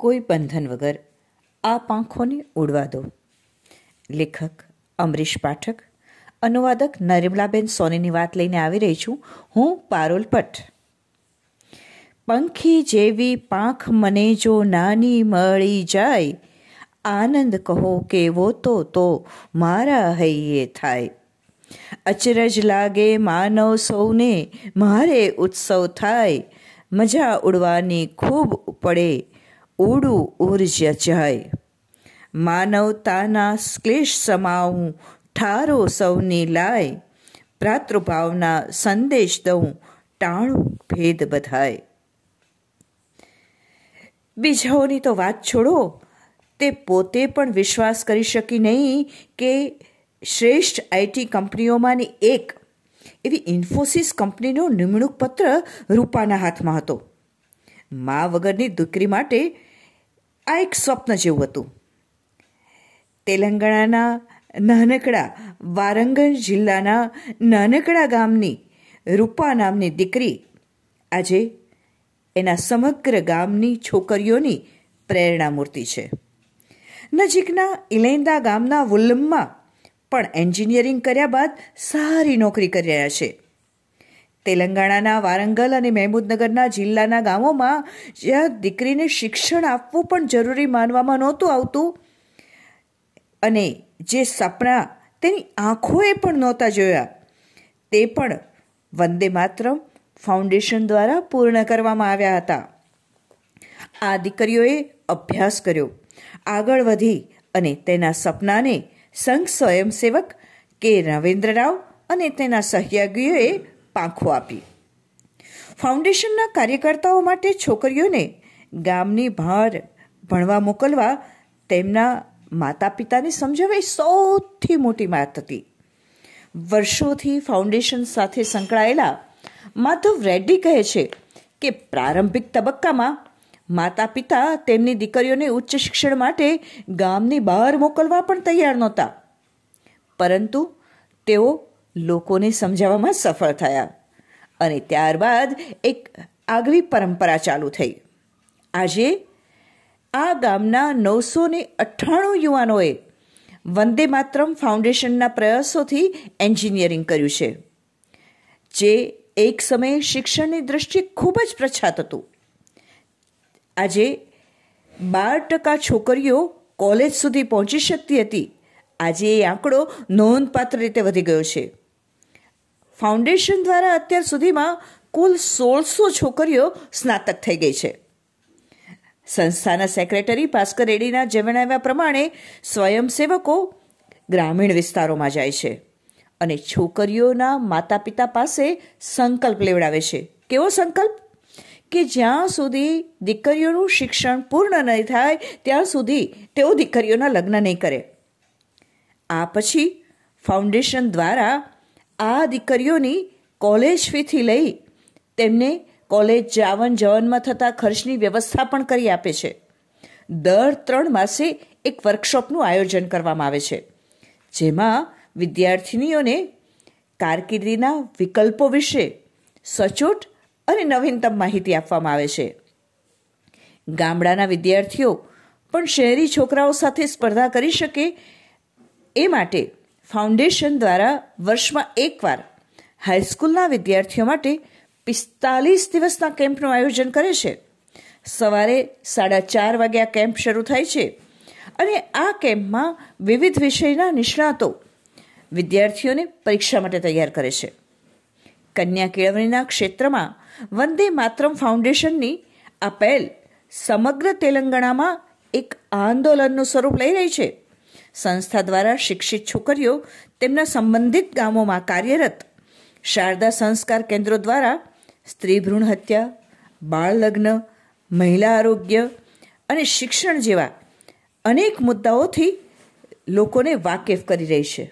કોઈ બંધન વગર આ પાંખોને ઉડવા દો. લેખક, અમરીશ પાઠક, અનુવાદક નર્મલાબેન સોનીની વાત લઈને આવી રહી છું. હું પારોલ પટ પંખી જેવી પાંખ મને જો નાની મળી જાય, આનંદ કહો કેવો તો તો મારા હૈયે થાય. અચરજ લાગે માનવ સૌને, મારે ઉત્સવ થાય. મજા ઉડવાની ખૂબ પડે ઉડું ઉર્જ જાય. માનવતાના ક્લેશ સમાવું ઠારો સૌની લાય. પ્રાતૃભાવના સંદેશ દઉં ટાણું ભેદ બધાય. બીજાઓની તો વાત છોડો, તે પોતે પણ વિશ્વાસ કરી શકી નહીં કે શ્રેષ્ઠ આઈટી કંપનીઓમાંની એક એવી ઇન્ફોસિસ કંપનીનો નિમણૂક પત્ર રૂપાના હાથમાં હતો. મા વગરની દીકરી માટે આ એક સ્વપ્ન જેવું હતું. તેલંગાણાના નાનકડા વારંગલ જિલ્લાના નાનકડા ગામની રૂપા નામની દીકરી આજે એના સમગ્ર ગામની છોકરીઓની પ્રેરણા મૂર્તિ છે. નજીકના ઇલેન્દા ગામના વુલ્લમમાં પણ એન્જિનિયરિંગ કર્યા બાદ સારી નોકરી કરી રહ્યા છે. તેલંગાણાના વારંગલ અને મહેમૂદનગરના જિલ્લાના ગામોમાં જ્યાં દીકરીને શિક્ષણ આપવું પણ જરૂરી માનવામાં નહોતું આવતું અને જે સપના તેની આંખોએ પણ નહોતા જોયા. તે પણ વંદે માતરમ ફાઉન્ડેશન દ્વારા પૂર્ણ કરવામાં આવ્યા હતા. આ દીકરીઓએ અભ્યાસ કર્યો, આગળ વધી અને તેના સપનાને સંઘ સ્વયંસેવક કે રવિન્દ્ર રાવ અને તેના સહયોગીઓએ પાંખો આપી. ફાઉન્ડેશનના કાર્યકર્તાઓ માટે છોકરીઓને ગામની બહાર ભણવા મોકલવા તેમના માતા પિતાને સમજાવવી સૌથી મોટી વાત હતી. વર્ષોથી ફાઉન્ડેશન સાથે સંકળાયેલા માધવ રેડ્ડી કહે છે કે પ્રારંભિક તબક્કામાં માતા પિતા તેમની દીકરીઓને ઉચ્ચ શિક્ષણ માટે ગામની બહાર મોકલવા પણ તૈયાર નહોતા. પરંતુ તેઓ લોકોને સમજાવવામાં સફળ થયા અને ત્યારબાદ એક આગવી પરંપરા ચાલુ થઈ. આજે આ ગામના નવસો ને અઠ્ઠાણું યુવાનોએ વંદે માતરમ ફાઉન્ડેશનના પ્રયાસોથી એન્જિનિયરિંગ કર્યું છે, જે એક સમયે શિક્ષણની દ્રષ્ટિએ ખૂબ જ પ્રખ્યાત હતું. આજે બાર ટકા છોકરીઓ કોલેજ સુધી પહોંચી શકતી હતી. આજે એ આંકડો નોંધપાત્ર રીતે વધી ગયો છે. ફાઉન્ડેશન દ્વારા અત્યાર સુધીમાં કુલ સોળસો છોકરીઓ સ્નાતક થઈ ગઈ છે. સંસ્થાના સેક્રેટરી ભાસ્કર રેડીના જણાવ્યા પ્રમાણે સ્વયંસેવકો ગ્રામીણ વિસ્તારોમાં જાય છે અને છોકરીઓના માતા પિતા પાસે સંકલ્પ લેવડાવે છે. કેવો સંકલ્પ? કે જ્યાં સુધી દીકરીઓનું શિક્ષણ પૂર્ણ નહીં થાય, ત્યાં સુધી તેઓ દીકરીઓના લગ્ન નહીં કરે. આ પછી ફાઉન્ડેશન દ્વારા આ દીકરીઓની કોલેજ ફીથી લઈ તેમને કોલેજ જાવન જવનમાં થતા ખર્ચની વ્યવસ્થા પણ કરી આપે છે. દર ત્રણ માસે એક વર્કશોપનું આયોજન કરવામાં આવે છે, જેમાં વિદ્યાર્થિનીઓને કારકિર્દીના વિકલ્પો વિશે સચોટ અને નવીનતમ માહિતી આપવામાં આવે છે. ગામડાના વિદ્યાર્થીઓ પણ શહેરી છોકરાઓ સાથે સ્પર્ધા કરી શકે એ માટે ફાઉન્ડેશન દ્વારા વર્ષમાં એકવાર હાઈસ્કૂલના વિદ્યાર્થીઓ માટે પિસ્તાલીસ દિવસના કેમ્પનું આયોજન કરે છે. સવારે સાડા ચાર વાગ્યા કેમ્પ શરૂ થાય છે અને આ કેમ્પમાં વિવિધ વિષયના નિષ્ણાતો વિદ્યાર્થીઓને પરીક્ષા માટે તૈયાર કરે છે. કન્યા કેળવણીના ક્ષેત્રમાં વંદે માતરમ ફાઉન્ડેશનની આ પહેલ સમગ્ર તેલંગાણામાં એક આંદોલનનું સ્વરૂપ લઈ રહી છે. સંસ્થા દ્વારા શિક્ષિત છોકરીઓ તેમના સંબંધિત ગામોમાં કાર્યરત શારદા સંસ્કાર કેન્દ્રો દ્વારા સ્ત્રી ભ્રૂણ હત્યા, બાળ લગ્ન, મહિલા આરોગ્ય અને શિક્ષણ જેવા અનેક મુદ્દાઓથી લોકોને વાકેફ કરી રહી છે.